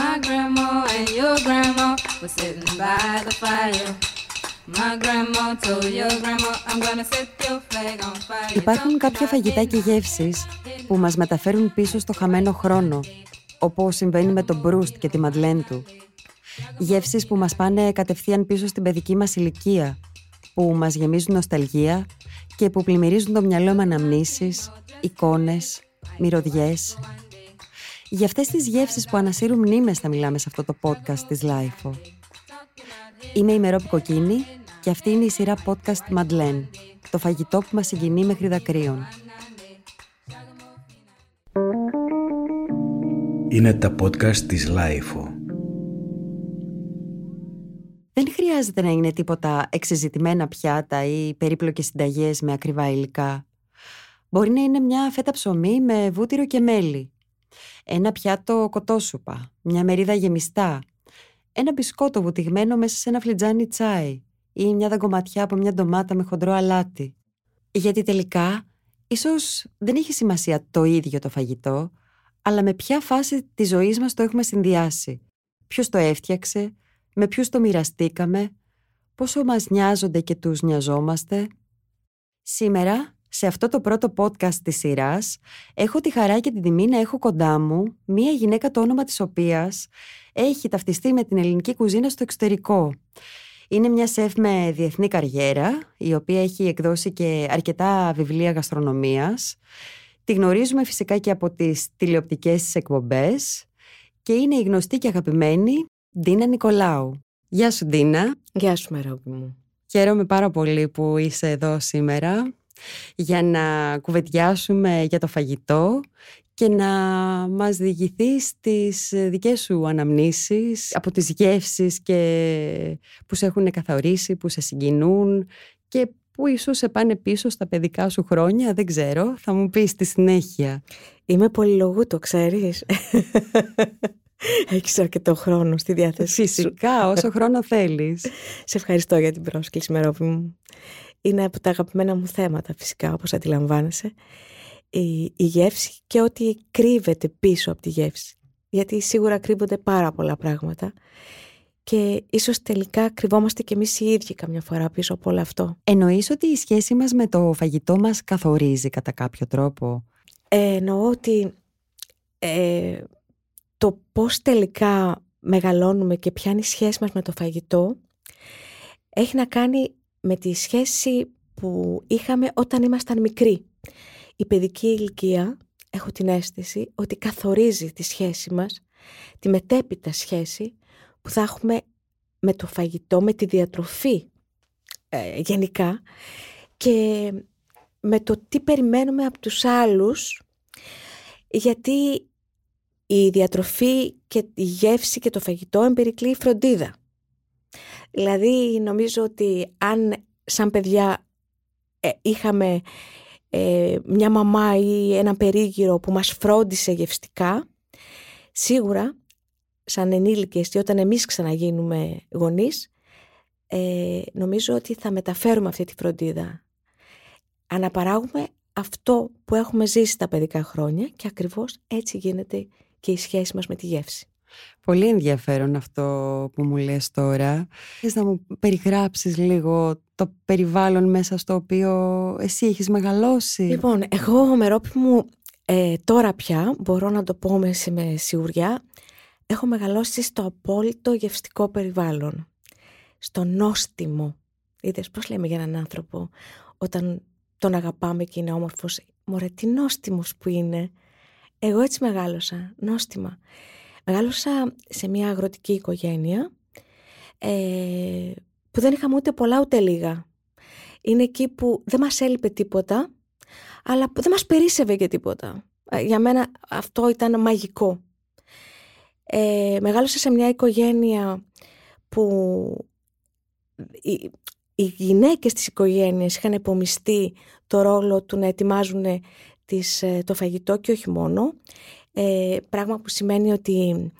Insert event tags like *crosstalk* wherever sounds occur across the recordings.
My grandma and your grandma were sitting by the fire. My grandma told your grandma, I'm gonna set your flag on fire. Υπάρχουν κάποια φαγητά και γεύσεις που μας μεταφέρουν πίσω στο χαμένο χρόνο, όπως συμβαίνει με τον Μπρούστ και τη Μαντλέν του. Γεύσεις που μας πάνε κατευθείαν πίσω στην παιδική μας ηλικία, που μας γεμίζουν νοσταλγία και που πλημμυρίζουν το μυαλό με αναμνήσεις, εικόνες, μυρωδιές. Για αυτές τις γεύσεις που ανασύρουν μνήμες θα μιλάμε σε αυτό το podcast της LIFO. Είμαι η Μερόπη Κοκκίνη και αυτή είναι η σειρά podcast Madeleine, το φαγητό που μας συγκινεί μέχρι δακρύων. Είναι τα podcast της LIFO. Δεν χρειάζεται να είναι τίποτα εξεζητημένα πιάτα ή περίπλοκες συνταγές με ακριβά υλικά. Μπορεί να είναι μια φέτα ψωμί με βούτυρο και μέλι. Ένα πιάτο κοτόσουπα, μια μερίδα γεμιστά. Ένα μπισκότο βουτυγμένο μέσα σε ένα φλιτζάνι τσάι ή μια δαγκωματιά από μια ντομάτα με χοντρό αλάτι. Γιατί τελικά, ίσως δεν έχει σημασία το ίδιο το φαγητό, αλλά με ποια φάση της ζωής μας το έχουμε συνδυάσει. Ποιος το έφτιαξε, με ποιους το μοιραστήκαμε, πόσο μας νοιάζονται και τους νοιαζόμαστε. Σήμερα, σε αυτό το πρώτο podcast της σειράς, έχω τη χαρά και την τιμή να έχω κοντά μου μία γυναίκα το όνομα της οποίας έχει ταυτιστεί με την ελληνική κουζίνα στο εξωτερικό. Είναι μια σεφ με διεθνή καριέρα, η οποία έχει εκδώσει και αρκετά βιβλία γαστρονομίας. Τη γνωρίζουμε φυσικά και από τις τηλεοπτικές της εκπομπές και είναι η γνωστή και αγαπημένη Ντίνα Νικολάου. Γεια σου Ντίνα. Γεια σου Μερόπη μου. Χαίρομαι πάρα πολύ που είσαι εδώ σήμερα για να κουβεντιάσουμε για το φαγητό και να μας διηγηθείς τις δικές σου αναμνήσεις από τις γεύσεις και που σε έχουν καθορίσει, που σε συγκινούν και που ίσως σε πάνε πίσω στα παιδικά σου χρόνια, δεν ξέρω, θα μου πεις στη συνέχεια. Είμαι πολυλογού, το ξέρεις. Έχεις αρκετό χρόνο στη διάθεση Φυσικά, όσο χρόνο θέλεις. Σε ευχαριστώ για την πρόσκληση, Μερόπη μου. Είναι από τα αγαπημένα μου θέματα, φυσικά, όπως αντιλαμβάνεσαι. Η, η γεύση και ό,τι κρύβεται πίσω από τη γεύση. Γιατί σίγουρα κρύβονται πάρα πολλά πράγματα και ίσως τελικά κρυβόμαστε κι εμείς οι ίδιοι καμιά φορά πίσω από όλο αυτό. Εννοείς ότι η σχέση μας με το φαγητό μας καθορίζει κατά κάποιο τρόπο; Ε, εννοώ ότι ε, το πώς τελικά μεγαλώνουμε και ποια είναι η σχέση μας με το φαγητό έχει να κάνει με τη σχέση που είχαμε όταν ήμασταν μικροί. Η παιδική ηλικία, έχω την αίσθηση, ότι καθορίζει τη σχέση μας, τη μετέπειτα σχέση που θα έχουμε με το φαγητό, με τη διατροφή ε, γενικά και με το τι περιμένουμε από τους άλλους γιατί η διατροφή και η γεύση και το φαγητό εμπερικλεί φροντίδα. Δηλαδή νομίζω ότι αν σαν παιδιά ε, είχαμε ε, μια μαμά ή ένα περίγυρο που μας φρόντισε γευστικά, σίγουρα σαν ενήλικες και όταν εμείς ξαναγίνουμε γονείς, ε, νομίζω ότι θα μεταφέρουμε αυτή τη φροντίδα. Αναπαράγουμε αυτό που έχουμε ζήσει τα παιδικά χρόνια και ακριβώς έτσι γίνεται και η σχέση μας με τη γεύση. Πολύ ενδιαφέρον αυτό που μου λες τώρα. Θες να μου περιγράψεις λίγο το περιβάλλον μέσα στο οποίο εσύ έχεις μεγαλώσει; Λοιπόν, εγώ Μερόπη μου ε, τώρα πια μπορώ να το πω με, με σιγουριά έχω μεγαλώσει στο απόλυτο γευστικό περιβάλλον. Στο νόστιμο. Είδες πώς λέμε για έναν άνθρωπο όταν τον αγαπάμε και είναι όμορφος. Μωρέ τι νόστιμος που είναι. Εγώ έτσι μεγάλωσα, νόστιμα. Μεγάλωσα σε μια αγροτική οικογένεια ε, που δεν είχαμε ούτε πολλά ούτε λίγα. Είναι εκεί που δεν μας έλειπε τίποτα, αλλά που δεν μας περίσευε και τίποτα. Ε, για μένα αυτό ήταν μαγικό. Ε, μεγάλωσα σε μια οικογένεια που οι, οι γυναίκες της οικογένειας είχαν επομιστεί το ρόλο του να ετοιμάζουν τις, ε, το φαγητό και όχι μόνο. Ε, πράγμα που σημαίνει ότι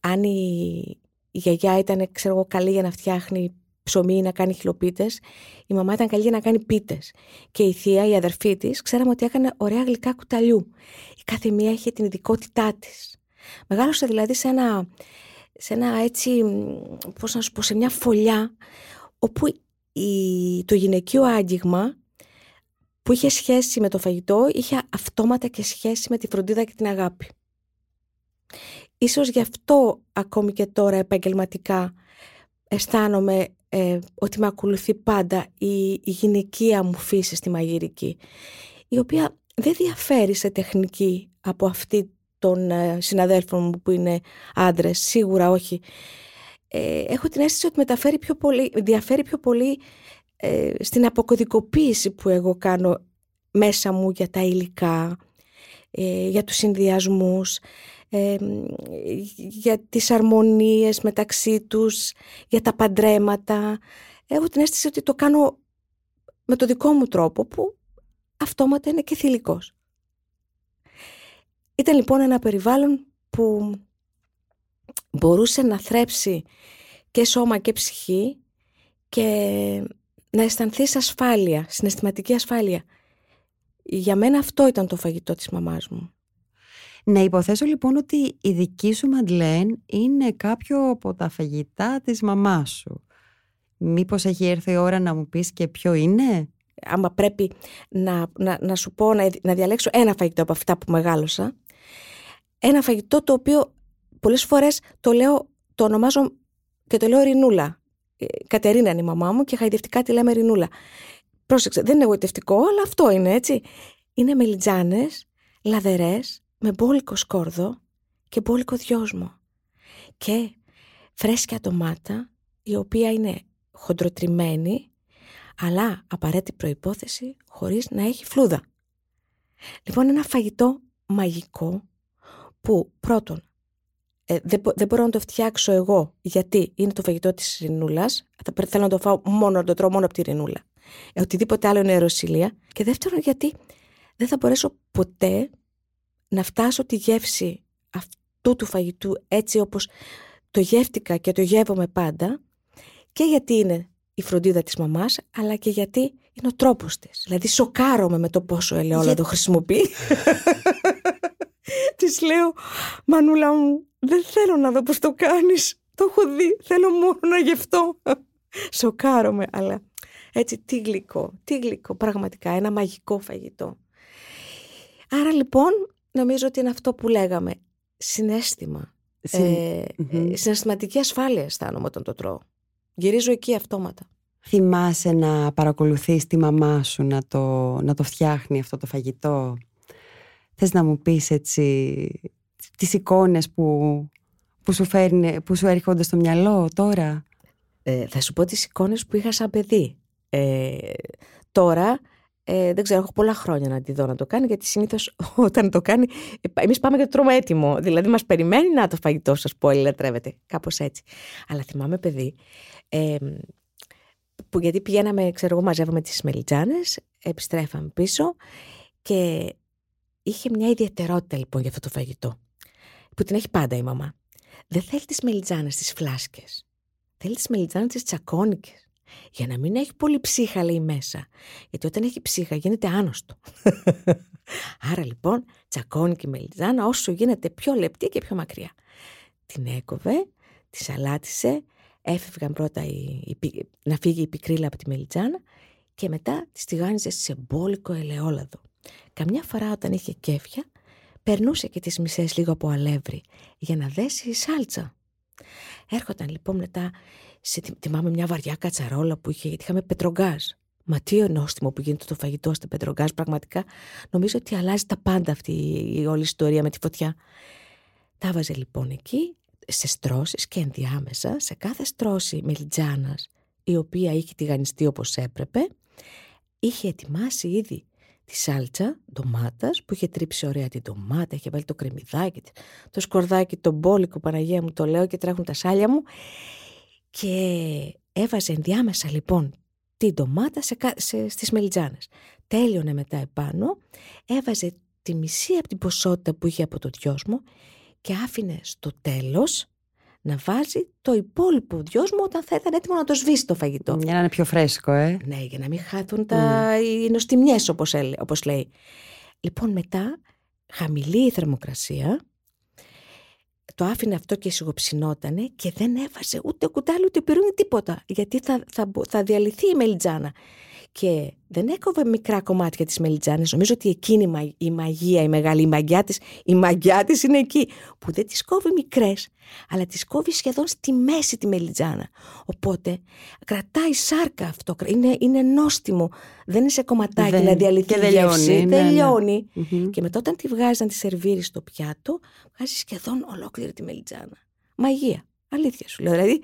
αν η, η γιαγιά ήταν ξέρω καλή για να φτιάχνει ψωμί ή να κάνει χιλοπίτες, η μαμά ήταν καλή για να κάνει πίτες. Και η θεία, η αδερφή της, ξέραμε ότι έκανε ωραία γλυκά κουταλιού. Η κάθε μία είχε την ειδικότητά της. Μεγάλωσα δηλαδή σε ένα, σε ένα έτσι, πώς να σου πω, σε μια φωλιά όπου η, το γυναικείο άγγιγμα που είχε σχέση με το φαγητό είχε αυτόματα και σχέση με τη φροντίδα και την αγάπη. Ίσως γι' αυτό ακόμη και τώρα επαγγελματικά αισθάνομαι ε, ότι με ακολουθεί πάντα η, η γυναικεία μου φύση στη μαγειρική η οποία δεν διαφέρει σε τεχνική από αυτή των ε, συναδέλφων μου που είναι άντρες, σίγουρα όχι. Ε, έχω την αίσθηση ότι μεταφέρει πιο πολύ, διαφέρει πιο πολύ ε, στην αποκωδικοποίηση που εγώ κάνω μέσα μου για τα υλικά, ε, για τους συνδυασμούς, για τις αρμονίες μεταξύ τους, για τα παντρέματα. Έχω την αίσθηση ότι το κάνω με το δικό μου τρόπο που αυτόματα είναι και θηλυκός. Ήταν λοιπόν ένα περιβάλλον που μπορούσε να θρέψει και σώμα και ψυχή και να αισθανθείς ασφάλεια, συναισθηματική ασφάλεια. Για μένα αυτό ήταν το φαγητό της μαμάς μου. Να υποθέσω λοιπόν ότι η δική σου Μαντλέν είναι κάποιο από τα φαγητά της μαμάς σου. Μήπως έχει έρθει η ώρα να μου πεις και ποιο είναι; Άμα πρέπει να, να, να σου πω να, να διαλέξω ένα φαγητό από αυτά που μεγάλωσα, ένα φαγητό το οποίο πολλές φορές το λέω, το ονομάζω και το λέω Ρινούλα. Ε, Κατερίνα είναι η μαμά μου και χαϊδευτικά τη λέμε Ρινούλα. Πρόσεξε, δεν είναι εγωιτευτικό, αλλά αυτό είναι έτσι. Είναι μελιτζάνες, λαδερές, με μπόλικο σκόρδο και μπόλικο δυόσμο. Και φρέσκια ντομάτα, η οποία είναι χοντροτριμμένη, αλλά απαραίτητη προϋπόθεση χωρίς να έχει φλούδα. Λοιπόν, ένα φαγητό μαγικό που πρώτον ε, δεν, δεν μπορώ να το φτιάξω εγώ γιατί είναι το φαγητό της ρινούλας, θα θέλω να το φάω μόνο, να το τρώω μόνο από τη ρινούλα. Ε, οτιδήποτε άλλο είναι αεροσυλία. Και δεύτερον γιατί δεν θα μπορέσω ποτέ να φτάσω τη γεύση αυτού του φαγητού έτσι όπως το γεύτηκα και το γεύομαι πάντα και γιατί είναι η φροντίδα της μαμάς αλλά και γιατί είναι ο τρόπος της. Δηλαδή σοκάρομαι με το πόσο ελαιόλαδο το χρησιμοποιεί. *laughs* Της λέω, Μανούλα μου, δεν θέλω να δω πώς το κάνεις. Το έχω δει, θέλω μόνο να γευτώ. Σοκάρομαι, αλλά έτσι τι γλυκό, τι γλυκό, πραγματικά ένα μαγικό φαγητό. Άρα λοιπόν νομίζω ότι είναι αυτό που λέγαμε, συνέστημα. Συν... Ε, mm Συναισθηματική ασφάλεια αισθάνομαι όταν το τρώω. Γυρίζω εκεί αυτόματα. Θυμάσαι να παρακολουθείς τη μαμά σου να το, να το φτιάχνει αυτό το φαγητό; Θες να μου πεις έτσι τις εικόνες που, που, σου, φέρνει, που σου έρχονται στο μυαλό τώρα; Ε, θα σου πω τις εικόνες που είχα σαν παιδί. Ε, τώρα ε, δεν ξέρω, έχω πολλά χρόνια να τη δω να το κάνει, γιατί συνήθως *laughs* όταν το κάνει, εμείς πάμε και το τρώμε έτοιμο. Δηλαδή, μας περιμένει να το φαγητό σας πω, λατρεύεται. Κάπως έτσι. Αλλά θυμάμαι, παιδί, ε, που γιατί πηγαίναμε, ξέρω εγώ, μαζεύαμε τις μελιτζάνες, επιστρέφαμε πίσω και είχε μια ιδιαιτερότητα λοιπόν για αυτό το φαγητό. Που την έχει πάντα η μαμά. Δεν θέλει τις μελιτζάνες τις φλάσκες. Θέλει τις μελιτζάνες τις τσακώνικες για να μην έχει πολύ ψύχα λέει μέσα. Γιατί όταν έχει ψύχα γίνεται άνοστο. *laughs* Άρα λοιπόν τσακώνει και η μελιτζάνα όσο γίνεται πιο λεπτή και πιο μακριά. Την έκοβε, τη σαλάτισε, έφευγαν πρώτα η, να φύγει η πικρίλα από τη μελιτζάνα και μετά τη τηγάνιζε σε μπόλικο ελαιόλαδο. Καμιά φορά όταν είχε κέφια, περνούσε και τις μισές λίγο από αλεύρι για να δέσει η σάλτσα. Έρχονταν λοιπόν μετά σε, θυμάμαι μια βαριά κατσαρόλα που είχε, γιατί είχαμε πετρογκάζ. Μα τι νόστιμο που γίνεται το φαγητό στο πετρογκάζ, πραγματικά νομίζω ότι αλλάζει τα πάντα αυτή η όλη ιστορία με τη φωτιά. Τα βάζε λοιπόν εκεί, σε στρώσεις και ενδιάμεσα, σε κάθε στρώση μελιτζάνας, η οποία είχε τηγανιστεί όπως έπρεπε, είχε ετοιμάσει ήδη τη σάλτσα ντομάτας που είχε τρίψει ωραία την ντομάτα, είχε βάλει το κρεμμυδάκι, το σκορδάκι, το μπόλικο Παναγία μου το λέω και τρέχουν τα σάλια μου και έβαζε ενδιάμεσα λοιπόν την ντομάτα σε, σε, στις μελιτζάνες. Τέλειωνε μετά επάνω, έβαζε τη μισή από την ποσότητα που είχε από το δυόσμο και άφηνε στο τέλος να βάζει το υπόλοιπο δυόσμο όταν θα ήταν έτοιμο να το σβήσει το φαγητό. Για να είναι πιο φρέσκο, ε. Ναι, για να μην χάθουν τα mm. οι νοστιμιές όπως, όπως λέει. Λοιπόν μετά, χαμηλή η θερμοκρασία, το άφηνε αυτό και σιγοψινότανε και δεν έβαζε ούτε κουτάλι ούτε πυρούνι τίποτα. Γιατί θα, θα, θα διαλυθεί η μελιτζάνα. Και δεν έκοβε μικρά κομμάτια της μελιτζάνης. Νομίζω ότι εκείνη η μαγεία, η μεγάλη, η μαγιά της, η μαγιά της είναι εκεί. Που δεν τις κόβει μικρές, αλλά τις κόβει σχεδόν στη μέση τη μελιτζάνα. Οπότε κρατάει σάρκα αυτό. Είναι, είναι νόστιμο. Δεν είναι σε κομματάκι δεν, να διαλυθεί και δεν λιώνει. Δεν ναι, λιώνει. Και μετά όταν τη βγάζει να τη σερβίρει στο πιάτο, βγάζει σχεδόν ολόκληρη τη μελιτζάνα. Μαγεία. Αλήθεια σου λέω. Δηλαδή,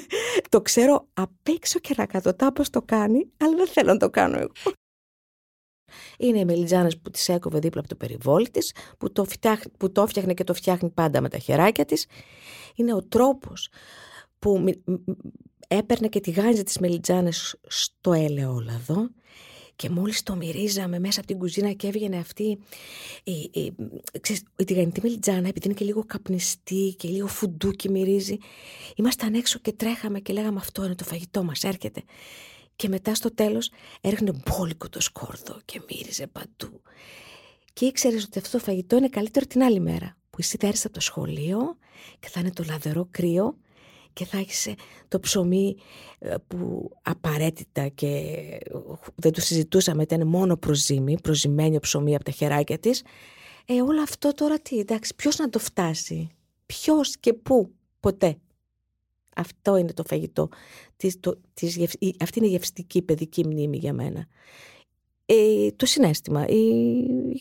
*laughs* το ξέρω απ' έξω και ρακατοτά πώ το κάνει, αλλά δεν θέλω να το κάνω εγώ. Είναι οι μελιτζάνες που τις έκοβε δίπλα από το περιβόλι της, που το, που το φτιάχνε και το φτιάχνει πάντα με τα χεράκια της. Είναι ο τρόπος που έπαιρνε και τη γάνιζε τις μελιτζάνες στο ελαιόλαδο και μόλις το μυρίζαμε μέσα από την κουζίνα και έβγαινε αυτή η, η, ξέρεις, η τηγανιτή μελιτζάνα, επειδή είναι και λίγο καπνιστή και λίγο φουντούκι μυρίζει, ήμασταν έξω και τρέχαμε και λέγαμε αυτό είναι το φαγητό μας, έρχεται. Και μετά στο τέλος έρχεται μπόλικο το σκόρδο και μύριζε παντού. Και ήξερες ότι αυτό το φαγητό είναι καλύτερο την άλλη μέρα. Που εσύ θα έρθεις από το σχολείο και θα είναι το λαδερό κρύο και θα έχεις το ψωμί ε, που απαραίτητα και δεν το συζητούσαμε, ήταν μόνο προζύμι, προζυμένο ψωμί από τα χεράκια της. Ε, όλο αυτό τώρα τι, εντάξει, ποιος να το φτάσει, ποιος και πού, ποτέ. Αυτό είναι το φαγητό, της, το, της, αυτή είναι η γευστική παιδική μνήμη για μένα. Ε, το συνέστημα, η,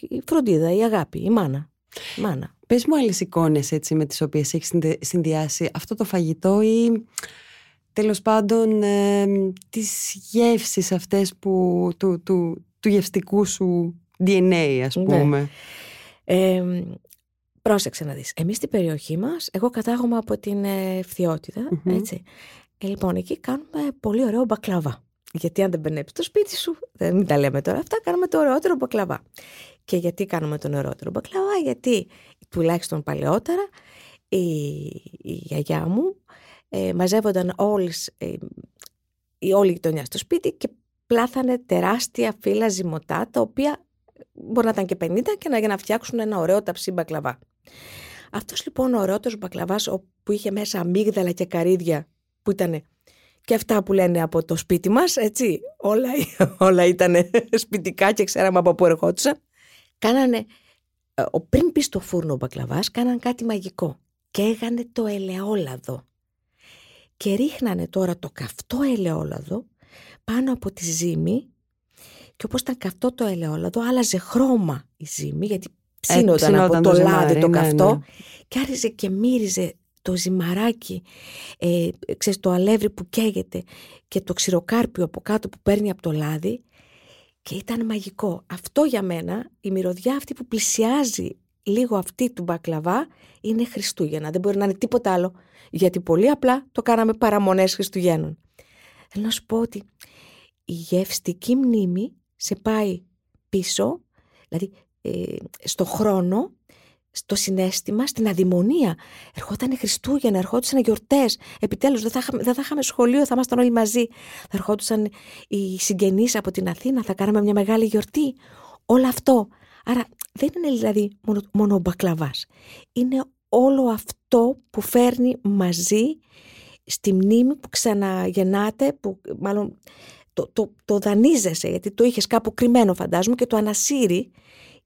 η φροντίδα, η αγάπη, η μάνα. Μάνα. Πες μου άλλες εικόνες έτσι με τις οποίες έχεις συνδυάσει αυτό το φαγητό ή τέλος πάντων ε, τις γεύσεις αυτές που, του, του, του γευστικού σου DNA ας ναι. πούμε. Ε, πρόσεξε να δεις. Εμείς στην περιοχή μας, εγώ κατάγομαι από την ευθυοτητα έτσι. Ε, λοιπόν, εκεί κάνουμε πολύ ωραίο μπακλαβά. Γιατί αν δεν μπαινέψεις το σπίτι σου, δεν μην τα λέμε τώρα αυτά, κάνουμε το ωραιότερο μπακλαβά. Και γιατί κάνουμε τον ωραιότερο μπακλαβά, γιατί τουλάχιστον παλαιότερα η, η γιαγιά μου ε, μαζεύονταν όλες, ε, η όλη η γειτονιά στο σπίτι και πλάθανε τεράστια φύλλα ζυμωτά τα οποία μπορεί να ήταν και 50 και να, για να φτιάξουν ένα ωραίο ταψί μπακλαβά. Αυτός λοιπόν ο ωραίος μπακλαβάς που είχε μέσα αμύγδαλα και καρύδια που ήταν και αυτά που λένε από το σπίτι μας, έτσι, όλα, όλα ήταν *laughs* σπιτικά και ξέραμε από πού ερχόντουσαν. Κάνανε, ε, πριν πεις στο φούρνο ο μπακλαβάς, κάναν κάτι μαγικό. Και έγανε το ελαιόλαδο. Και ρίχνανε τώρα το καυτό ελαιόλαδο πάνω από τη ζύμη και όπως ήταν καυτό το ελαιόλαδο άλλαζε χρώμα η ζύμη γιατί ψήνονταν από το, λάδι το ναι, καυτό ναι. και άρχιζε και μύριζε το ζυμαράκι, ε, ξέρεις, το αλεύρι που καίγεται και το ξηροκάρπιο από κάτω που παίρνει από το λάδι και ήταν μαγικό. Αυτό για μένα, η μυρωδιά αυτή που πλησιάζει λίγο αυτή του μπακλαβά είναι Χριστούγεννα. Δεν μπορεί να είναι τίποτα άλλο, γιατί πολύ απλά το κάναμε παραμονές Χριστουγέννων. Θέλω να σου πω ότι η γευστική μνήμη σε πάει πίσω, δηλαδή ε, στο χρόνο στο συνέστημα, στην αδημονία. Ερχόταν Χριστούγεννα, ερχόντουσαν γιορτές. Επιτέλους, δεν, θα, δεν θα είχαμε σχολείο, θα ήμασταν όλοι μαζί. Θα ερχόντουσαν οι συγγενείς από την Αθήνα, θα κάναμε μια μεγάλη γιορτή. Όλο αυτό. Άρα δεν είναι δηλαδή μόνο, μόνο ο μπακλαβάς. Είναι όλο αυτό που φέρνει μαζί στη μνήμη που ξαναγεννάται, που μάλλον το, το, το δανείζεσαι, γιατί το είχες κάπου κρυμμένο φαντάζομαι και το ανασύρει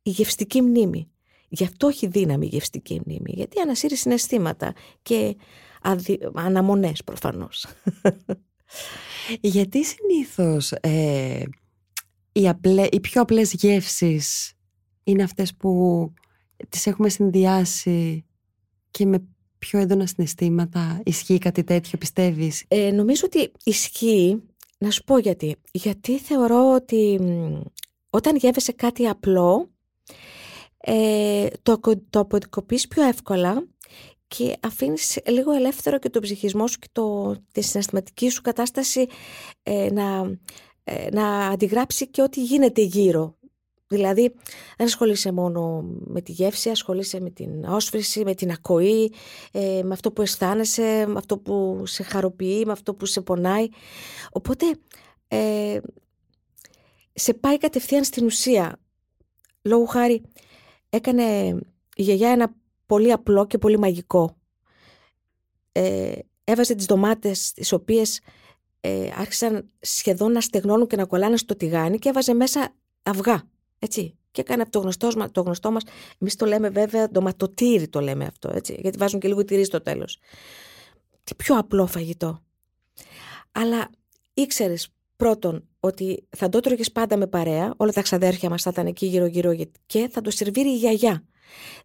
η γευστική μνήμη. Γι' αυτό έχει δύναμη η γευστική μνήμη, γιατί ανασύρεις συναισθήματα και αδι... αναμονές προφανώς. *laughs* γιατί συνήθως ε, οι, απλέ, οι πιο απλές γεύσεις είναι αυτές που τις έχουμε συνδυάσει και με πιο έντονα συναισθήματα; Ισχύει κάτι τέτοιο, πιστεύεις; Ε, νομίζω ότι ισχύει. Να σου πω γιατί. Γιατί θεωρώ ότι όταν γεύεσαι κάτι απλό, ε, το, το αποδικοποιείς πιο εύκολα και αφήνεις λίγο ελεύθερο και τον ψυχισμό σου και το, τη συναισθηματική σου κατάσταση ε, να, ε, να αντιγράψει και ό,τι γίνεται γύρω. Δηλαδή δεν ασχολείσαι μόνο με τη γεύση, ασχολείσαι με την όσφρηση, με την ακοή, ε, με αυτό που αισθάνεσαι, με αυτό που σε χαροποιεί, με αυτό που σε πονάει. Οπότε ε, σε πάει κατευθείαν στην ουσία. Λόγου χάρη, έκανε η γιαγιά ένα πολύ απλό και πολύ μαγικό ε, έβαζε τις ντομάτες τις οποίες ε, άρχισαν σχεδόν να στεγνώνουν και να κολλάνε στο τηγάνι και έβαζε μέσα αυγά, έτσι. Και έκανε το γνωστό, το γνωστό μας, εμείς το λέμε βέβαια ντοματοτήρι το λέμε αυτό, έτσι, γιατί βάζουν και λίγο τυρί στο τέλος. Τι πιο απλό φαγητό. Αλλά ήξερες πρώτον ότι θα το τρώγες πάντα με παρέα, όλα τα ξαδέρφια μας θα ήταν εκεί γύρω-γύρω και θα το σερβίρει η γιαγιά.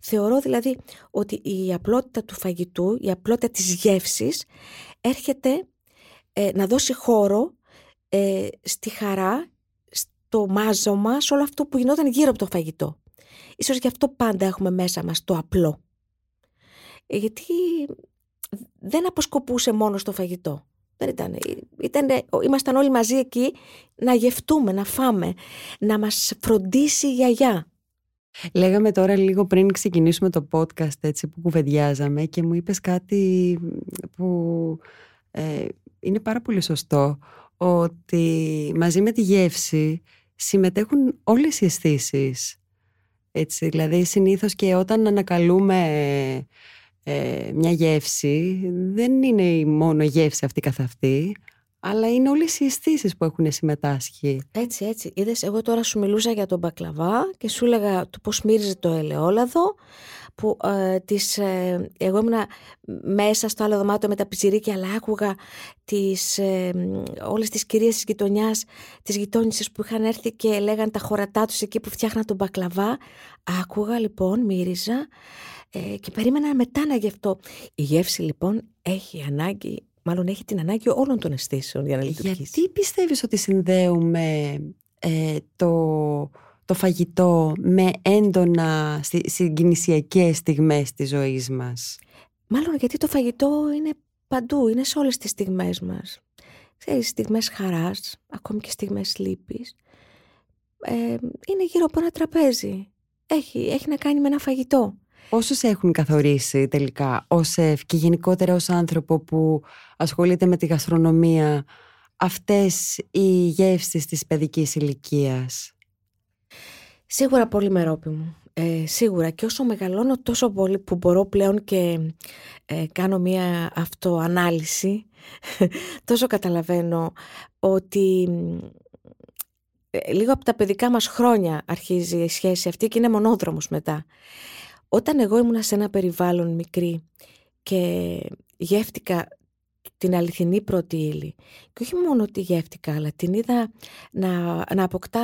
Θεωρώ δηλαδή ότι η απλότητα του φαγητού, η απλότητα της γεύσης έρχεται ε, να δώσει χώρο ε, στη χαρά, στο μάζωμα, σε όλο αυτό που γινόταν γύρω από το φαγητό. Ίσως γι' αυτό πάντα έχουμε μέσα μας το απλό. Ε, γιατί δεν αποσκοπούσε μόνο στο φαγητό. Δεν ήταν. Ήτανε, ήμασταν όλοι μαζί εκεί να γευτούμε, να φάμε, να μας φροντίσει η γιαγιά. Λέγαμε τώρα λίγο πριν ξεκινήσουμε το podcast έτσι που κουβεντιάζαμε και μου είπες κάτι που ε, είναι πάρα πολύ σωστό ότι μαζί με τη γεύση συμμετέχουν όλες οι αισθήσεις. Έτσι, δηλαδή συνήθως και όταν ανακαλούμε ε, μια γεύση δεν είναι μόνο η γεύση αυτή καθ' αυτή αλλά είναι όλες οι αισθήσεις που έχουν συμμετάσχει. Έτσι, έτσι. Είδες, εγώ τώρα σου μιλούσα για τον μπακλαβά και σου έλεγα το πώς μύριζε το ελαιόλαδο, που ε, τις, ε, εγώ ήμουνα μέσα στο άλλο δωμάτιο με τα πιτσιρίκια, αλλά άκουγα τις, ε, όλες τις κυρίες της γειτονιάς, τις γειτόνισσες που είχαν έρθει και λέγαν τα χωρατά τους εκεί που φτιάχναν τον μπακλαβά. Άκουγα λοιπόν, μύριζα ε, και περίμενα μετά να γευτώ. Η γεύση λοιπόν έχει ανάγκη μάλλον έχει την ανάγκη όλων των αισθήσεων για να λειτουργήσει. Γιατί πιστεύεις ότι συνδέουμε ε, το, το φαγητό με έντονα συγκινησιακές στιγμές της ζωής μας; Μάλλον γιατί το φαγητό είναι παντού, είναι σε όλες τις στιγμές μας. Ξέρεις, στιγμές χαράς, ακόμη και στιγμές λύπης. Ε, είναι γύρω από ένα τραπέζι. Έχει, έχει να κάνει με ένα φαγητό. Πόσους έχουν καθορίσει τελικά ως σεφ και γενικότερα ως άνθρωπο που ασχολείται με τη γαστρονομία αυτές οι γεύσεις της παιδικής ηλικίας; Σίγουρα πολύ μερόπιμο. Ε, σίγουρα και όσο μεγαλώνω τόσο πολύ που μπορώ πλέον και ε, κάνω μία αυτοανάλυση *laughs* τόσο καταλαβαίνω ότι ε, λίγο από τα παιδικά μας χρόνια αρχίζει η σχέση αυτή και είναι μονόδρομος μετά. Όταν εγώ ήμουνα σε ένα περιβάλλον μικρή και γεύτηκα την αληθινή πρώτη ύλη και όχι μόνο τη γεύτηκα αλλά την είδα να, να αποκτά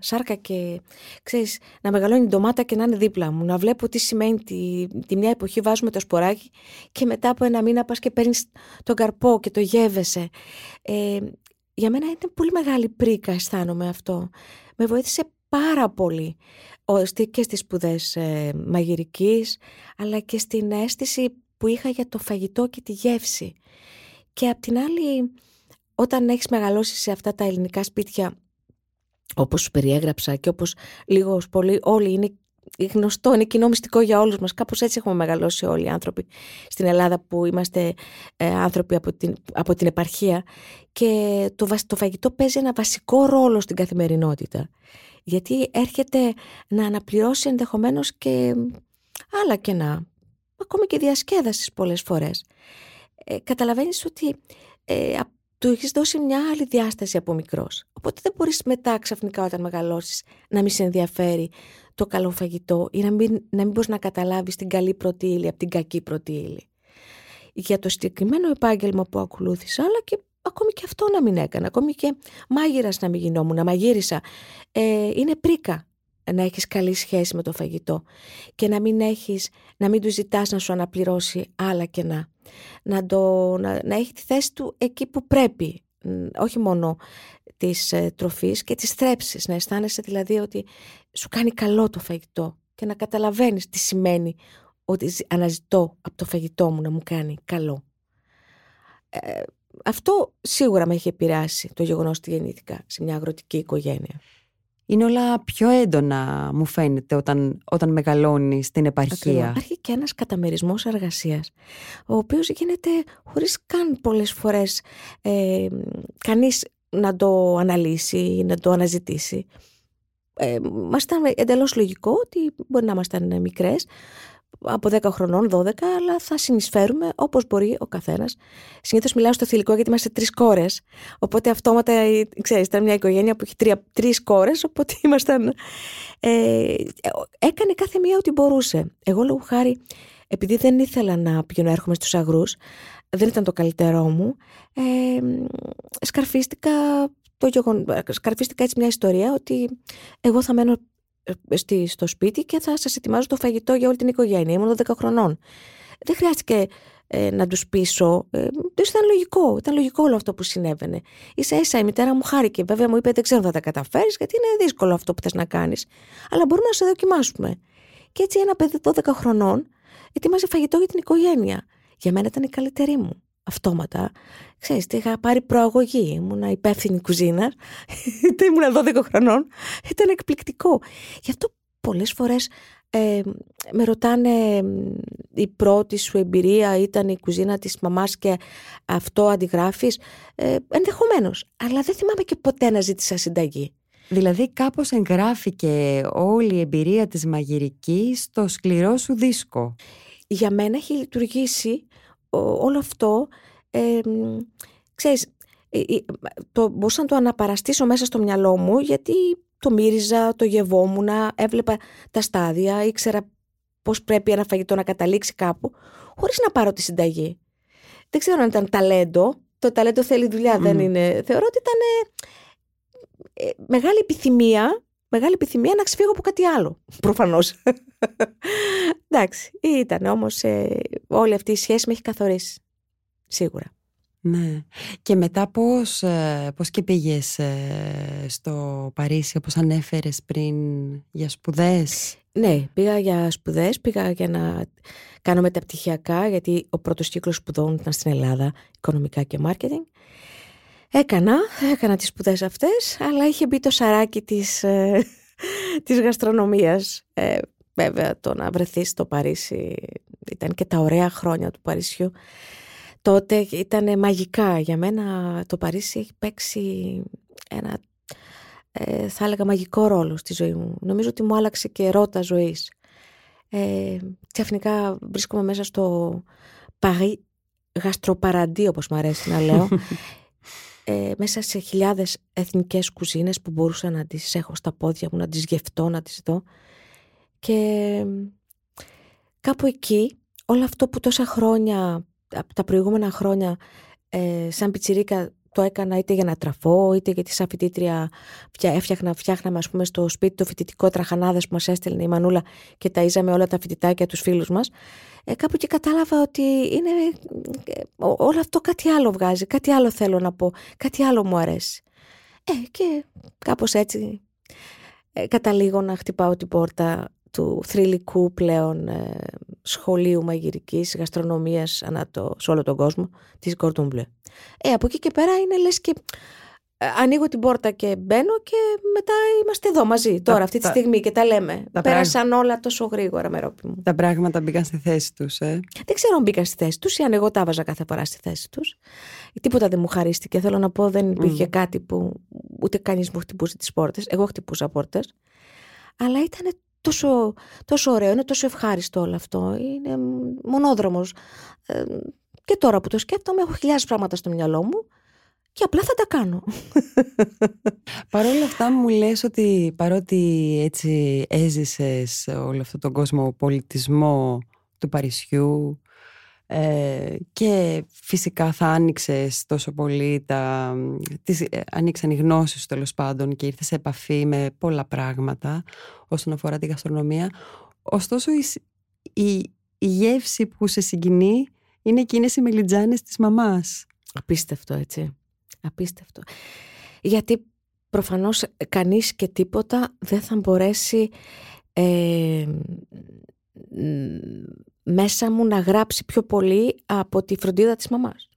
σάρκα και ξέρεις, να μεγαλώνει ντομάτα και να είναι δίπλα μου να βλέπω τι σημαίνει τη, τη μια εποχή βάζουμε το σποράκι και μετά από ένα μήνα πας και παίρνεις τον καρπό και το γεύεσαι. Ε, για μένα είναι πολύ μεγάλη πρίκα αισθάνομαι αυτό. Με βοήθησε πάρα πολύ και στις σπουδές ε, μαγειρικής αλλά και στην αίσθηση που είχα για το φαγητό και τη γεύση. Και απ' την άλλη όταν έχεις μεγαλώσει σε αυτά τα ελληνικά σπίτια όπως σου περιέγραψα και όπως λίγο πολύ όλοι είναι γνωστό, είναι κοινό μυστικό για όλους μας. Κάπως έτσι έχουμε μεγαλώσει όλοι οι άνθρωποι στην Ελλάδα που είμαστε ε, άνθρωποι από την, από την επαρχία και το, το φαγητό παίζει ένα βασικό ρόλο στην καθημερινότητα γιατί έρχεται να αναπληρώσει ενδεχομένως και άλλα κενά, ακόμη και διασκέδασης πολλές φορές. Ε, καταλαβαίνεις ότι ε, του έχεις δώσει μια άλλη διάσταση από μικρός. Οπότε δεν μπορείς μετά ξαφνικά όταν μεγαλώσεις να μην σε ενδιαφέρει το καλό φαγητό ή να μην, να μην μπορείς να καταλάβεις την καλή πρώτη ύλη από την κακή πρώτη ύλη. Για το συγκεκριμένο επάγγελμα που ακολούθησα, αλλά και ακόμη και αυτό να μην έκανα, ακόμη και μάγειρας να μην γινόμουν, να μαγείρισα. Ε, είναι πρίκα να έχεις καλή σχέση με το φαγητό και να μην, έχεις, να μην του ζητάς να σου αναπληρώσει άλλα κενά. Να, το, να, να έχει τη θέση του εκεί που πρέπει, όχι μόνο της ε, τροφής και της θρέψης, να αισθάνεσαι δηλαδή ότι σου κάνει καλό το φαγητό και να καταλαβαίνεις τι σημαίνει ότι αναζητώ από το φαγητό μου να μου κάνει καλό. Ε, αυτό σίγουρα με έχει επηρεάσει το γεγονός ότι γεννήθηκα σε μια αγροτική οικογένεια. Είναι όλα πιο έντονα, μου φαίνεται, όταν, όταν μεγαλώνει στην επαρχία. Υπάρχει και ένας καταμερισμός εργασίας, ο οποίος γίνεται χωρίς καν πολλές φορές ε, κανείς να το αναλύσει ή να το αναζητήσει. Ε, μας ήταν εντελώς λογικό ότι μπορεί να ήμασταν μικρές, από 10 χρονών, 12, αλλά θα συνεισφέρουμε όπως μπορεί ο καθένας. Συνήθως μιλάω στο θηλυκό γιατί είμαστε τρεις κόρες. Οπότε αυτόματα, ε, ξέρεις, ήταν μια οικογένεια που έχει τρεις κόρες. Οπότε *laughs* ήμασταν. Ε, έκανε κάθε μία ό,τι μπορούσε. Εγώ λόγω χάρη, επειδή δεν ήθελα να πηγαίνω έρχομαι στους αγρούς, δεν ήταν το καλύτερό μου. Ε, σκαρφίστηκα, το γεγον... σκαρφίστηκα έτσι μια ιστορία ότι εγώ θα μένω ε, στη, στο σπίτι και θα σας ετοιμάζω το φαγητό για όλη την οικογένεια. Ήμουν 10 χρονών. Δεν χρειάστηκε ε, να τους πείσω. Ε, ήταν λογικό. Ήταν λογικό όλο αυτό που συνέβαινε. σα ίσα η μητέρα μου χάρηκε. Βέβαια μου είπε: Δεν ξέρω αν θα τα καταφέρεις, γιατί είναι δύσκολο αυτό που θες να κάνεις. Αλλά μπορούμε να σε δοκιμάσουμε. Και έτσι ένα παιδί 12 χρονών ετοίμαζε φαγητό για την οικογένεια. Για μένα ήταν η καλύτερη μου αυτόματα. Ξέρεις, είχα πάρει προαγωγή, ήμουνα υπεύθυνη κουζίνα, *laughs* ήμουνα 12 χρονών, ήταν εκπληκτικό. Γι' αυτό πολλές φορές ε, με ρωτάνε η πρώτη σου εμπειρία ήταν η κουζίνα της μαμάς και αυτό αντιγράφεις, ε, ενδεχομένως, αλλά δεν θυμάμαι και ποτέ να ζήτησα συνταγή. Δηλαδή κάπως εγγράφηκε όλη η εμπειρία της μαγειρικής στο σκληρό σου δίσκο. Για μένα έχει λειτουργήσει όλο αυτό, ε, ξέρεις, το, μπορούσα να το αναπαραστήσω μέσα στο μυαλό μου γιατί το μύριζα, το γευόμουν, έβλεπα τα στάδια, ήξερα πώς πρέπει ένα φαγητό να καταλήξει κάπου, χωρίς να πάρω τη συνταγή. Δεν ξέρω αν ήταν ταλέντο, το ταλέντο θέλει δουλειά, δεν είναι. Θεωρώ ότι ήταν ε, μεγάλη επιθυμία, μεγάλη επιθυμία να ξεφύγω από κάτι άλλο, προφανώς. *laughs* Εντάξει, ήταν όμως ε, όλη αυτή η σχέση με έχει καθορίσει. Σίγουρα. Ναι. Και μετά πώς, ε, πώς και πήγες ε, στο Παρίσι, όπως ανέφερες πριν, για σπουδές; Ναι, πήγα για σπουδές, πήγα για να κάνω μεταπτυχιακά, γιατί ο πρώτος κύκλος σπουδών ήταν στην Ελλάδα, οικονομικά και μάρκετινγκ. Έκανα, έκανα τις σπουδές αυτές, αλλά είχε μπει το σαράκι της, *laughs* της γαστρονομίας. Βέβαια το να βρεθείς στο Παρίσι ήταν και τα ωραία χρόνια του Παρισιού. Τότε ήταν μαγικά. Για μένα το Παρίσι έχει παίξει ένα, ε, θα έλεγα, μαγικό ρόλο στη ζωή μου. Νομίζω ότι μου άλλαξε και ρότα ζωής. Ε, ξαφνικά βρίσκομαι μέσα στο Παρί γαστροπαραντί, όπως μου αρέσει να λέω. *laughs* ε, μέσα σε χιλιάδες εθνικές κουζίνες που μπορούσα να τις έχω στα πόδια μου, να τις γευτώ, να τις δω. Και κάπου εκεί όλο αυτό που τόσα χρόνια, τα προηγούμενα χρόνια ε, σαν πιτσιρίκα το έκανα είτε για να τραφώ, είτε γιατί σαν φοιτήτρια έφτιαχνα, φτιάχναμε ας πούμε στο σπίτι το φοιτητικό τραχανάδες που μας έστελνε η Μανούλα και ταΐζαμε όλα τα φοιτητάκια τους φίλους μας. Ε, κάπου και κατάλαβα ότι είναι, ε, όλο αυτό κάτι άλλο βγάζει, κάτι άλλο θέλω να πω, κάτι άλλο μου αρέσει. Ε, και κάπως έτσι ε, καταλήγω να χτυπάω την πόρτα του θρηλυκού πλέον ε, σχολείου μαγειρικής γαστρονομίας ανά το, σε όλο τον κόσμο της Gordon Bleu. Ε, από εκεί και πέρα είναι λες και ε, ανοίγω την πόρτα και μπαίνω και μετά είμαστε εδώ μαζί τώρα αυτή τη στιγμή και τα λέμε. Τα Πέρασαν όλα τόσο γρήγορα ρόπι μου. Τα πράγματα μπήκαν στη θέση τους, ε. Δεν ξέρω αν μπήκαν στη θέση τους ή αν εγώ τα βάζα κάθε φορά στη θέση τους. Τίποτα δεν μου χαρίστηκε. Θέλω να πω δεν υπήρχε κάτι που ούτε κανείς μου χτυπούσε τις πόρτες. Εγώ χτυπούσα πόρτες. Αλλά ήταν τόσο, τόσο ωραίο, είναι τόσο ευχάριστο όλο αυτό. Είναι μονόδρομος. Ε, και τώρα που το σκέφτομαι έχω χιλιάδες πράγματα στο μυαλό μου και απλά θα τα κάνω. Παρ' όλα αυτά μου λες ότι παρότι έτσι έζησες όλο αυτόν τον κόσμο πολιτισμό του Παρισιού ε, και φυσικά θα άνοιξες τόσο πολύ, τα, τις, ε, ανοίξαν οι γνώσεις τέλος πάντων και ήρθες σε επαφή με πολλά πράγματα όσον αφορά τη γαστρονομία. Ωστόσο η, η, γεύση που σε συγκινεί είναι εκείνες οι μελιτζάνες της μαμάς. Απίστευτο έτσι. Απίστευτο. Γιατί προφανώς κανείς και τίποτα δεν θα μπορέσει ε, μέσα μου να γράψει πιο πολύ από τη φροντίδα της μαμάς.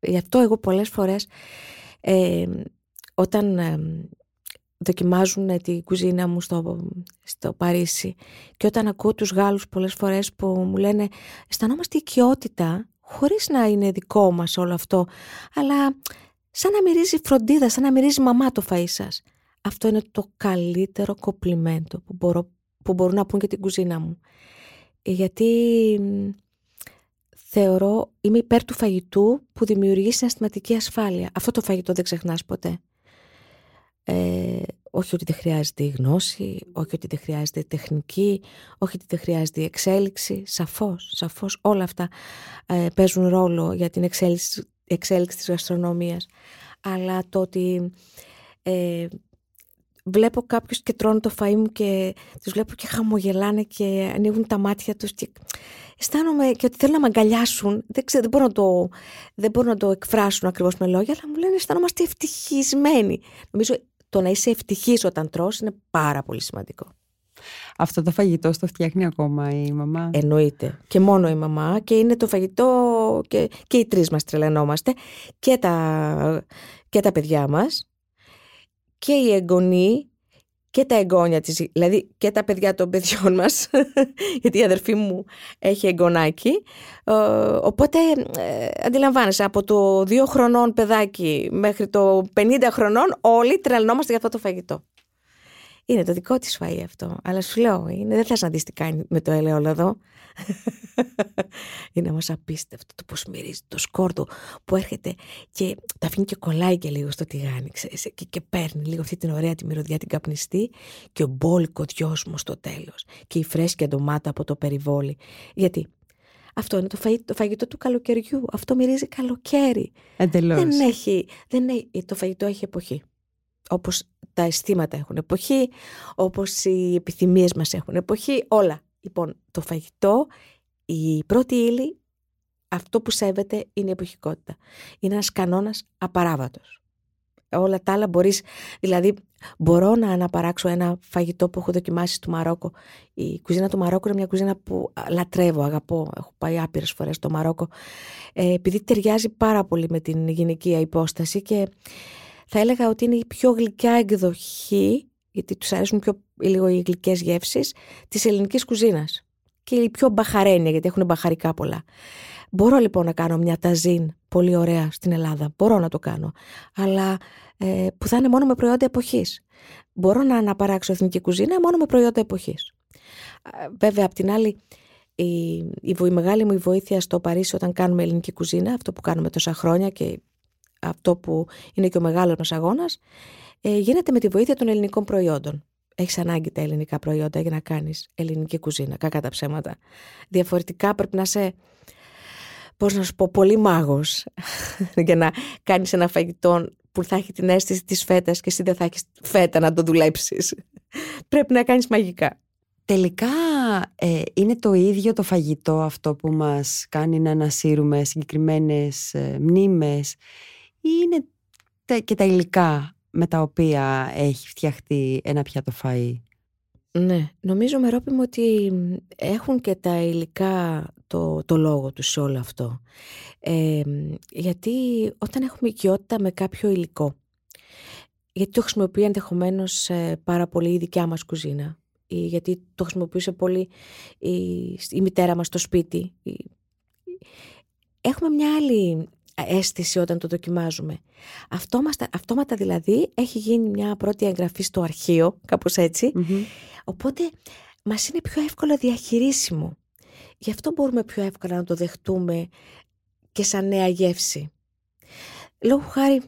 Γι' αυτό εγώ πολλές φορές ε, όταν ε, δοκιμάζουν τη κουζίνα μου στο, στο Παρίσι και όταν ακούω τους Γάλλους πολλές φορές που μου λένε αισθανόμαστε οικειότητα χωρίς να είναι δικό μας όλο αυτό αλλά σαν να μυρίζει φροντίδα, σαν να μυρίζει μαμά το φαΐ σας. Αυτό είναι το καλύτερο κοπλιμέντο που, μπορώ, που μπορούν να πούν και την κουζίνα μου γιατί μ, θεωρώ, είμαι υπέρ του φαγητού που δημιουργεί συναισθηματική ασφάλεια. Αυτό το φαγητό δεν ξεχνάς ποτέ. Ε, όχι ότι δεν χρειάζεται η γνώση, όχι ότι δεν χρειάζεται η τεχνική, όχι ότι δεν χρειάζεται η εξέλιξη. Σαφώς, σαφώς όλα αυτά ε, παίζουν ρόλο για την εξέλιξη, εξέλιξη της γαστρονομίας. Αλλά το ότι ε, βλέπω κάποιους και τρώνε το φαΐ μου και τους βλέπω και χαμογελάνε και ανοίγουν τα μάτια τους και αισθάνομαι και ότι θέλουν να με αγκαλιάσουν. Δεν, ξέρω, δεν, μπορώ να το, δεν μπορώ να το εκφράσουν ακριβώς με λόγια, αλλά μου λένε αισθάνομαστε ευτυχισμένοι. Νομίζω το να είσαι ευτυχής όταν τρως είναι πάρα πολύ σημαντικό. Αυτό το φαγητό στο φτιάχνει ακόμα η μαμά; Εννοείται. Και μόνο η μαμά και είναι το φαγητό και, και οι τρεις μας τρελανόμαστε και τα, και τα παιδιά μας και οι εγγονοί και τα εγγόνια της, δηλαδή και τα παιδιά των παιδιών μας, *laughs* γιατί η αδερφή μου έχει εγγονάκι. Ε, οπότε ε, αντιλαμβάνεσαι, από το δύο χρονών παιδάκι μέχρι το 50 χρονών όλοι τρελνόμαστε για αυτό το φαγητό. Είναι το δικό της φαΐ αυτό, αλλά σου λέω, είναι, δεν θες να δεις τι κάνει με το ελαιόλαδο. *laughs* είναι όμως απίστευτο το πώς μυρίζει το σκόρδο που έρχεται και τα αφήνει και κολλάει και λίγο στο τηγάνι ξέρεις, και, και παίρνει λίγο αυτή την ωραία τη μυρωδιά την καπνιστή και ο μπόλικο δυόσμο στο τέλος και η φρέσκια ντομάτα από το περιβόλι. Γιατί αυτό είναι το, φαγητό, το φαγητό του καλοκαιριού. Αυτό μυρίζει καλοκαίρι. Εντελώς. Δεν έχει, δεν έχει, το φαγητό έχει εποχή. Όπως τα αισθήματα έχουν εποχή, όπως οι επιθυμίες μας έχουν εποχή, όλα. Λοιπόν, το φαγητό, η πρώτη ύλη, αυτό που σέβεται είναι η εποχικότητα. Είναι ένας κανόνας απαράβατος. Όλα τα άλλα μπορείς, δηλαδή μπορώ να αναπαράξω ένα φαγητό που έχω δοκιμάσει στο Μαρόκο. Η κουζίνα του Μαρόκου είναι μια κουζίνα που λατρεύω, αγαπώ. Έχω πάει άπειρες φορές στο Μαρόκο. Ε, επειδή ταιριάζει πάρα πολύ με την γυναικεία υπόσταση και θα έλεγα ότι είναι η πιο γλυκιά εκδοχή, γιατί τους αρέσουν πιο λίγο οι γλυκές γεύσεις, της ελληνικής κουζίνας. Και η πιο μπαχαρένια, γιατί έχουν μπαχαρικά πολλά. Μπορώ λοιπόν να κάνω μια ταζίν πολύ ωραία στην Ελλάδα. Μπορώ να το κάνω. Αλλά ε, που θα είναι μόνο με προϊόντα εποχής. Μπορώ να αναπαράξω εθνική κουζίνα μόνο με προϊόντα εποχής. Ε, βέβαια, απ' την άλλη, η, η, η μεγάλη μου βοήθεια στο Παρίσι όταν κάνουμε ελληνική κουζίνα, αυτό που κάνουμε τόσα χρόνια και αυτό που είναι και ο μεγάλος μας αγώνας, ε, γίνεται με τη βοήθεια των ελληνικών προϊόντων. Έχεις ανάγκη τα ελληνικά προϊόντα για να κάνεις ελληνική κουζίνα, κακά τα ψέματα. Διαφορετικά πρέπει να είσαι, πώς να σου πω, πολύ μάγος *laughs* για να κάνεις ένα φαγητό που θα έχει την αίσθηση της φέτας και εσύ δεν θα έχεις φέτα να το δουλέψεις. *laughs* πρέπει να κάνεις μαγικά. Τελικά ε, είναι το ίδιο το φαγητό αυτό που μας κάνει να ανασύρουμε συγκεκριμένες ε, μνήμες ή είναι και τα υλικά με τα οποία έχει φτιαχτεί ένα πιάτο φαΐ; Ναι, νομίζω με ρόπι μου ότι έχουν και τα υλικά το, το λόγο τους σε όλο αυτό. Ε, γιατί όταν έχουμε οικειότητα με κάποιο υλικό, γιατί το χρησιμοποιεί ενδεχομένως ε, πάρα πολύ η δικιά μας κουζίνα, ή γιατί το χρησιμοποιούσε πολύ η, η μητέρα μας στο σπίτι. Έχουμε μια άλλη αίσθηση όταν το δοκιμάζουμε. Αυτόματα, αυτόματα δηλαδή έχει γίνει μια πρώτη εγγραφή στο αρχείο, κάπως Οπότε μας είναι πιο εύκολο διαχειρίσιμο. Γι' αυτό μπορούμε πιο εύκολα να το δεχτούμε και σαν νέα γεύση. Λόγω χάρη,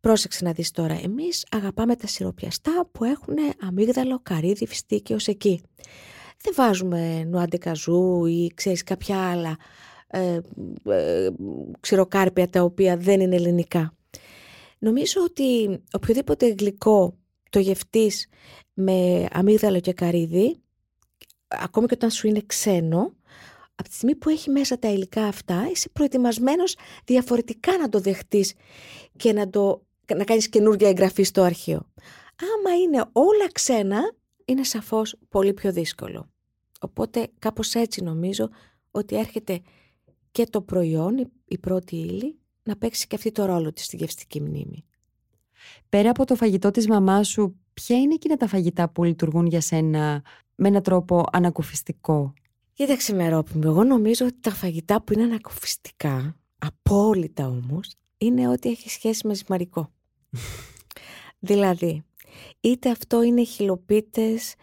πρόσεξε να δεις τώρα, εμείς αγαπάμε τα σιροπιαστά που έχουν αμύγδαλο, καρύδι, φιστίκι ως εκεί. Δεν βάζουμε νουάντε καζού ή ξέρεις κάποια άλλα ε, ε, ξηροκάρπια τα οποία δεν είναι ελληνικά. Νομίζω ότι οποιοδήποτε γλυκό το γευτείς με αμύγδαλο και καρύδι, ακόμη και όταν σου είναι ξένο, από τη στιγμή που έχει μέσα τα υλικά αυτά, είσαι προετοιμασμένος διαφορετικά να το δεχτείς και να, το, να κάνεις καινούργια εγγραφή στο αρχείο. Άμα είναι όλα ξένα, είναι σαφώς πολύ πιο δύσκολο. Οπότε κάπως έτσι νομίζω ότι έρχεται και το προϊόν, η πρώτη ύλη, να παίξει και αυτή το ρόλο της στη γευστική μνήμη. Πέρα από το φαγητό της μαμάς σου, ποια είναι εκείνα τα φαγητά που λειτουργούν για σένα με έναν τρόπο ανακουφιστικό; Κοίταξε με ρόπι μου, εγώ νομίζω ότι τα φαγητά που είναι ανακουφιστικά, απόλυτα όμως, είναι ότι έχει σχέση με ζυμαρικό. *laughs* δηλαδή, είτε αυτό είναι χιλοπίτες,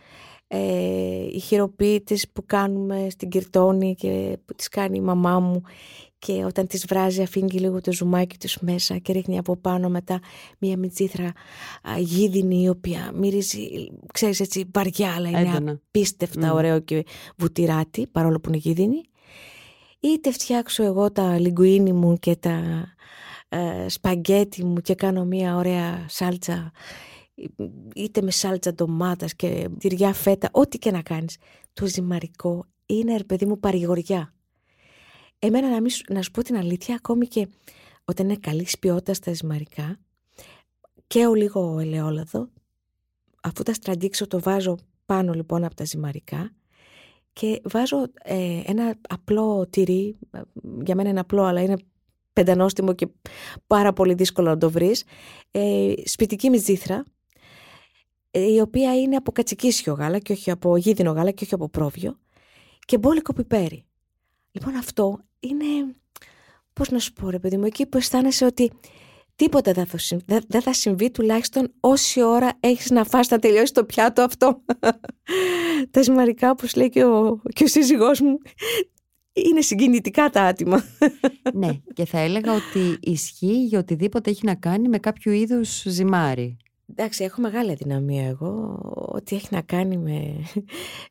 ε, οι χειροποίητες που κάνουμε στην Κυρτώνη και που τις κάνει η μαμά μου και όταν τις βράζει αφήνει και λίγο το ζουμάκι τους μέσα και ρίχνει από πάνω μετά μια μιτζήθρα γίδινη η οποία μυρίζει, ξέρεις έτσι, βαριά αλλά είναι Έντονα. απίστευτα ωραίο και βουτυράτη παρόλο που είναι γίδινη είτε φτιάξω εγώ τα λιγκουίνι μου και τα ε, σπαγκέτι μου και κάνω μια ωραία σάλτσα είτε με σάλτσα ντομάτας και τυριά φέτα, ό,τι και να κάνεις. Το ζυμαρικό είναι, ρε παιδί μου, παρηγοριά. Εμένα να, μην, σου- να σου πω την αλήθεια, ακόμη και όταν είναι καλή ποιότητα τα ζυμαρικά, καίω λίγο ελαιόλαδο, αφού τα στραγγίξω το βάζω πάνω λοιπόν από τα ζυμαρικά και βάζω ε, ένα απλό τυρί, ε, για μένα είναι απλό αλλά είναι πεντανόστιμο και πάρα πολύ δύσκολο να το βρεις, ε, σπιτική μυζήθρα, ε, η οποία είναι από κατσικίσιο γάλα και όχι από γίδινο γάλα και όχι από πρόβιο και μπόλικο πιπέρι. Λοιπόν αυτό είναι, πώς να σου πω ρε παιδί μου, εκεί που αισθάνεσαι ότι τίποτα δεν θα, συν- δεν- δεν θα συμβεί τουλάχιστον όση ώρα έχεις να φας να τελειώσει το πιάτο αυτό. *laughs* τα ζυμαρικά όπως λέει και ο, και ο σύζυγός μου είναι συγκινητικά τα άτιμα. *laughs* ναι, και θα έλεγα ότι ισχύει για οτιδήποτε έχει να κάνει με κάποιο είδους ζυμάρι. Εντάξει, έχω μεγάλη αδυναμία εγώ, ό,τι έχει να κάνει με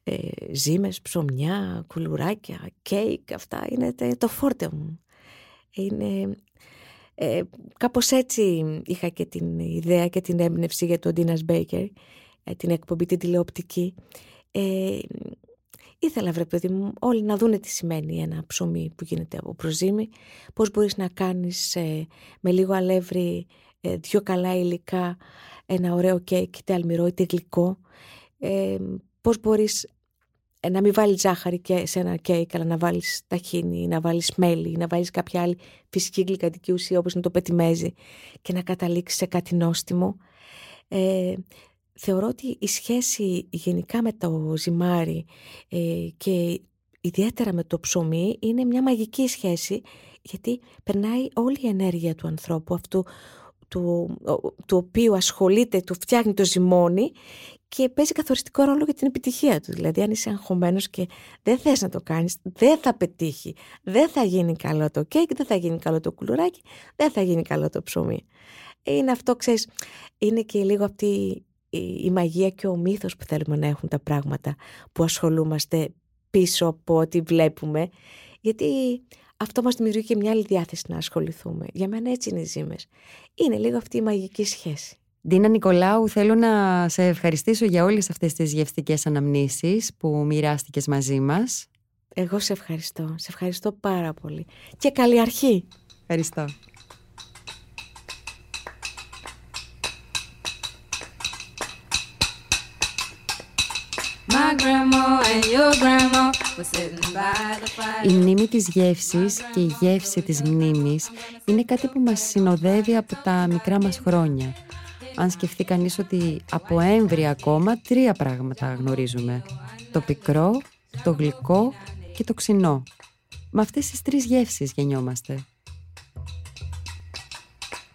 ε, ζύμες, ψωμιά, κουλουράκια, κέικ, αυτά είναι τε- το φόρτε μου. Είναι, ε, κάπως έτσι είχα και την ιδέα και την έμπνευση για το Dina's Baker, ε, την εκπομπή την τηλεοπτική. Ε, ήθελα βρε παιδί μου όλοι να δούνε τι σημαίνει ένα ψωμί που γίνεται από προζύμι, πώς μπορείς να κάνεις ε, με λίγο αλεύρι ε, δυο καλά υλικά ένα ωραίο κέικ, είτε αλμυρό είτε γλυκό. Ε, πώς μπορείς ε, να μην βάλεις ζάχαρη και σε ένα κέικ, αλλά να βάλεις ταχίνι, να βάλεις μέλι, να βάλεις κάποια άλλη φυσική γλυκαντική ουσία όπως είναι το πετιμέζι και να καταλήξεις σε κάτι νόστιμο. Ε, θεωρώ ότι η σχέση γενικά με το ζυμάρι ε, και ιδιαίτερα με το ψωμί είναι μια μαγική σχέση γιατί περνάει όλη η ενέργεια του ανθρώπου αυτού του, του οποίου ασχολείται, του φτιάχνει το ζυμώνι και παίζει καθοριστικό ρόλο για την επιτυχία του. Δηλαδή, αν είσαι αγχωμένος και δεν θες να το κάνεις, δεν θα πετύχει. Δεν θα γίνει καλό το κέικ, δεν θα γίνει καλό το κουλουράκι, δεν θα γίνει καλό το ψωμί. Είναι αυτό, ξέρεις, είναι και λίγο αυτή η, η μαγεία και ο μύθος που θέλουμε να έχουν τα πράγματα που ασχολούμαστε πίσω από ό,τι βλέπουμε. Γιατί αυτό μας δημιουργεί και μια άλλη διάθεση να ασχοληθούμε. Για μένα έτσι είναι οι ζήμες. Είναι λίγο αυτή η μαγική σχέση. Ντίνα Νικολάου, θέλω να σε ευχαριστήσω για όλες αυτές τις γευστικές αναμνήσεις που μοιράστηκες μαζί μας. Εγώ σε ευχαριστώ. Σε ευχαριστώ πάρα πολύ. Και καλή αρχή. Ευχαριστώ. My grandma and your grandma were sitting by the fire. Η μνήμη της γεύσης και η γεύση της μνήμης είναι κάτι που μας συνοδεύει από τα μικρά μας χρόνια. Αν σκεφτεί κανείς ότι από έμβρια ακόμα τρία πράγματα γνωρίζουμε. Το πικρό, το γλυκό και το ξινό. Με αυτές τις τρεις γεύσεις γεννιόμαστε.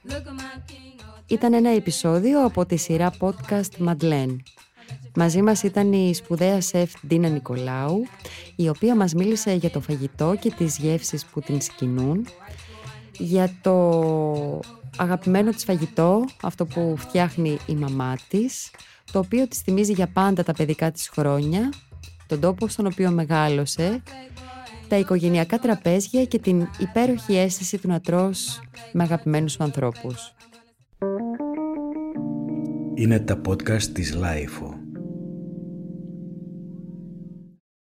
Look at my king, oh, Ήταν ένα επεισόδιο από τη σειρά podcast Madeleine. Μαζί μας ήταν η σπουδαία σεφ Ντίνα Νικολάου, η οποία μας μίλησε για το φαγητό και τις γεύσεις που την συγκινούν, για το αγαπημένο της φαγητό, αυτό που φτιάχνει η μαμά της, το οποίο της θυμίζει για πάντα τα παιδικά της χρόνια, τον τόπο στον οποίο μεγάλωσε, τα οικογενειακά τραπέζια και την υπέροχη αίσθηση του να τρως με αγαπημένους σου ανθρώπους. Είναι τα podcast της Λάιφο.